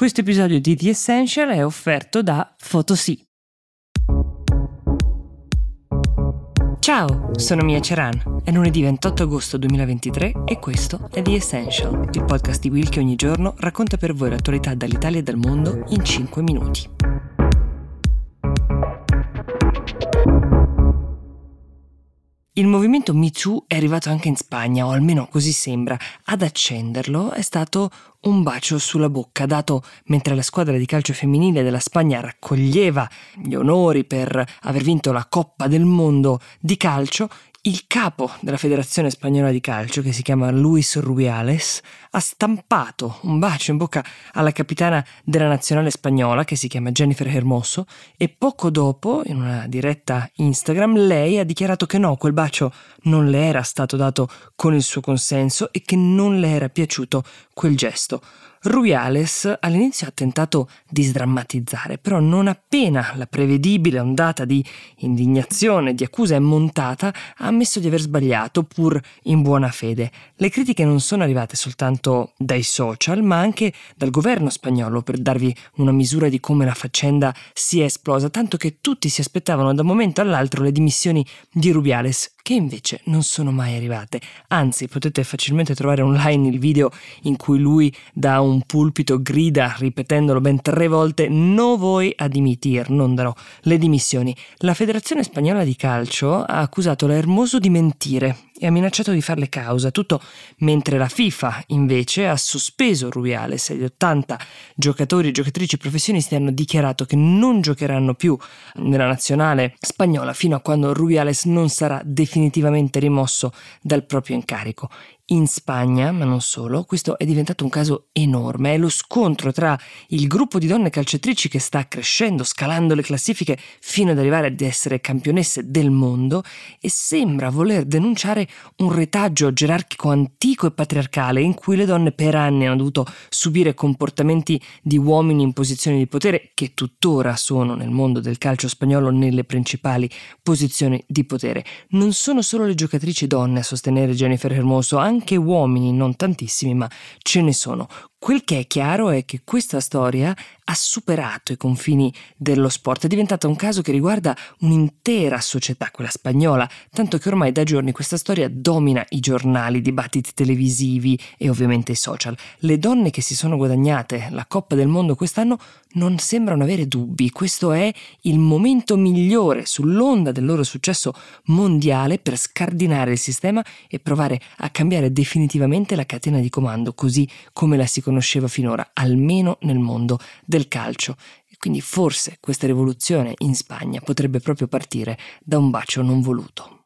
Questo episodio di The Essential è offerto da Photosy. Ciao, sono Mia Ceran. È lunedì 28 agosto 2023 e questo è The Essential, il podcast di Will che ogni giorno racconta per voi l'attualità dall'Italia e dal mondo in 5 minuti. Il movimento Me Too è arrivato anche in Spagna, o almeno così sembra. Ad accenderlo è stato un bacio sulla bocca dato mentre la squadra di calcio femminile della Spagna raccoglieva gli onori per aver vinto la Coppa del Mondo di calcio, il capo della Federazione Spagnola di Calcio, che si chiama Luis Rubiales, ha stampato un bacio in bocca alla capitana della nazionale spagnola, che si chiama Jennifer Hermoso, e poco dopo, in una diretta Instagram, lei ha dichiarato che no, quel bacio non le era stato dato con il suo consenso e che non le era piaciuto quel gesto presto Rubiales all'inizio ha tentato di sdrammatizzare, però non appena la prevedibile ondata di indignazione, di accusa è montata, ha ammesso di aver sbagliato, pur in buona fede. Le critiche non sono arrivate soltanto dai social, ma anche dal governo spagnolo per darvi una misura di come la faccenda si è esplosa, tanto che tutti si aspettavano da un momento all'altro le dimissioni di Rubiales, che invece non sono mai arrivate. Anzi, potete facilmente trovare online il video in cui lui da un pulpito grida ripetendolo ben tre volte no voi a dimitir, non darò le dimissioni. La Federazione Spagnola di Calcio ha accusato la Hermoso di mentire e ha minacciato di farle causa, tutto mentre la FIFA invece ha sospeso Rubiales e gli 80 giocatori e giocatrici professionisti hanno dichiarato che non giocheranno più nella nazionale spagnola fino a quando Rubiales non sarà definitivamente rimosso dal proprio incarico in Spagna, ma non solo, questo è diventato un caso enorme. È lo scontro tra il gruppo di donne calciatrici che sta crescendo, scalando le classifiche fino ad arrivare ad essere campionesse del mondo e sembra voler denunciare un retaggio gerarchico antico e patriarcale in cui le donne per anni hanno dovuto subire comportamenti di uomini in posizioni di potere che tuttora sono nel mondo del calcio spagnolo nelle principali posizioni di potere. Non sono solo le giocatrici donne a sostenere Jennifer Hermoso, anche anche uomini, non tantissimi, ma ce ne sono. Quel che è chiaro è che questa storia ha superato i confini dello sport, è diventata un caso che riguarda un'intera società, quella spagnola, tanto che ormai da giorni questa storia domina i giornali, i dibattiti televisivi e ovviamente i social. Le donne che si sono guadagnate la Coppa del Mondo quest'anno non sembrano avere dubbi, questo è il momento migliore sull'onda del loro successo mondiale per scardinare il sistema e provare a cambiare definitivamente la catena di comando, così come la si conosceva finora, almeno nel mondo del calcio. Quindi forse questa rivoluzione in Spagna potrebbe proprio partire da un bacio non voluto.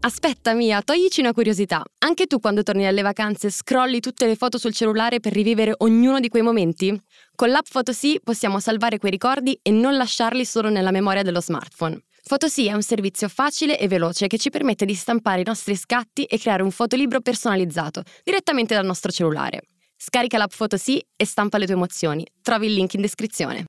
Aspetta Mia, toglici una curiosità. Anche tu quando torni dalle vacanze scrolli tutte le foto sul cellulare per rivivere ognuno di quei momenti? Con l'app Photosy possiamo salvare quei ricordi e non lasciarli solo nella memoria dello smartphone. Photosy è un servizio facile e veloce che ci permette di stampare i nostri scatti e creare un fotolibro personalizzato direttamente dal nostro cellulare. Scarica l'app Photosy e stampa le tue emozioni. Trovi il link in descrizione.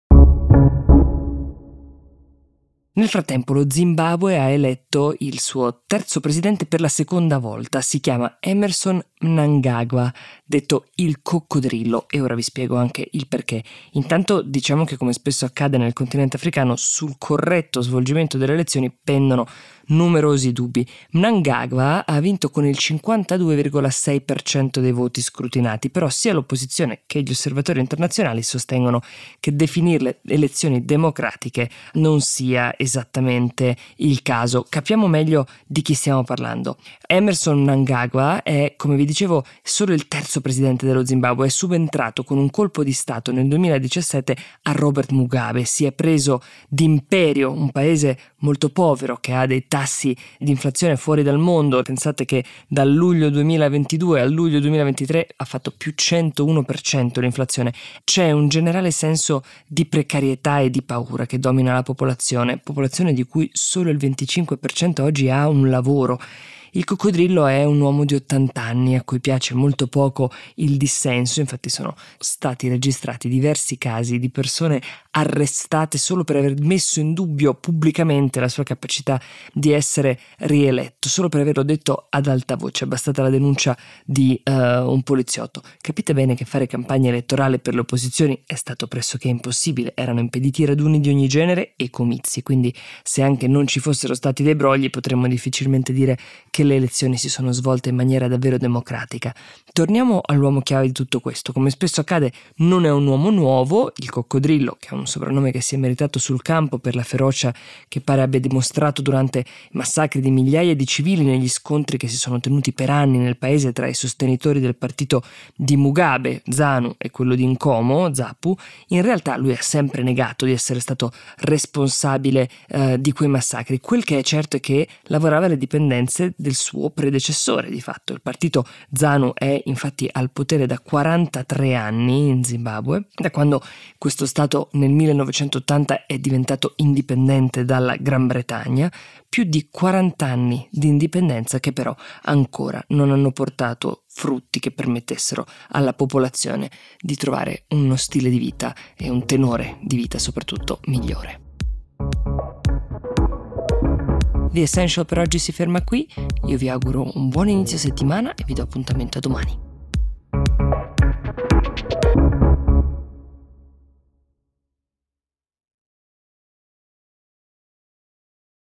Nel frattempo lo Zimbabwe ha eletto il suo terzo presidente per la seconda volta, si chiama Emerson Mnangagwa, detto il coccodrillo, e ora vi spiego anche il perché. Intanto diciamo che come spesso accade nel continente africano, sul corretto svolgimento delle elezioni pendono numerosi dubbi. Mnangagwa ha vinto con il 52,6% dei voti scrutinati, però sia l'opposizione che gli osservatori internazionali sostengono che definirle elezioni democratiche non sia esattamente il caso. Capiamo meglio di chi stiamo parlando. Emerson Mnangagwa è, come vi dicevo, solo il terzo presidente dello Zimbabwe, è subentrato con un colpo di Stato nel 2017 a Robert Mugabe, si è preso d'imperio un paese molto povero che ha dei tassi di inflazione fuori dal mondo. Pensate che dal luglio 2022 al luglio 2023 ha fatto più 101% l'inflazione. C'è un generale senso di precarietà e di paura che domina la popolazione, popolazione di cui solo il 25% oggi ha un lavoro. Il coccodrillo è un uomo di 80 anni a cui piace molto poco il dissenso, infatti sono stati registrati diversi casi di persone arrestate solo per aver messo in dubbio pubblicamente la sua capacità di essere rieletto, solo per averlo detto ad alta voce, è bastata la denuncia di uh, un poliziotto. Capite bene che fare campagna elettorale per le opposizioni è stato pressoché impossibile, erano impediti raduni di ogni genere e comizi, quindi se anche non ci fossero stati dei brogli potremmo difficilmente dire che le elezioni si sono svolte in maniera davvero democratica. Torniamo all'uomo chiave di tutto questo, come spesso accade non è un uomo nuovo, il coccodrillo, che è un soprannome che si è meritato sul campo per la ferocia che pare abbia dimostrato durante i massacri di migliaia di civili negli scontri che si sono tenuti per anni nel paese tra i sostenitori del partito di Mugabe, Zanu, e quello di Nkomo, Zapu, in realtà lui ha sempre negato di essere stato responsabile eh, di quei massacri. Quel che è certo è che lavorava alle dipendenze del suo predecessore, di fatto. Il partito Zanu è infatti al potere da 43 anni in Zimbabwe, da quando questo Stato nel 1980 è diventato indipendente dalla Gran Bretagna, più di 40 anni di indipendenza che però ancora non hanno portato frutti che permettessero alla popolazione di trovare uno stile di vita e un tenore di vita soprattutto migliore. The Essential per oggi si ferma qui, io vi auguro un buon inizio settimana e vi do appuntamento a domani.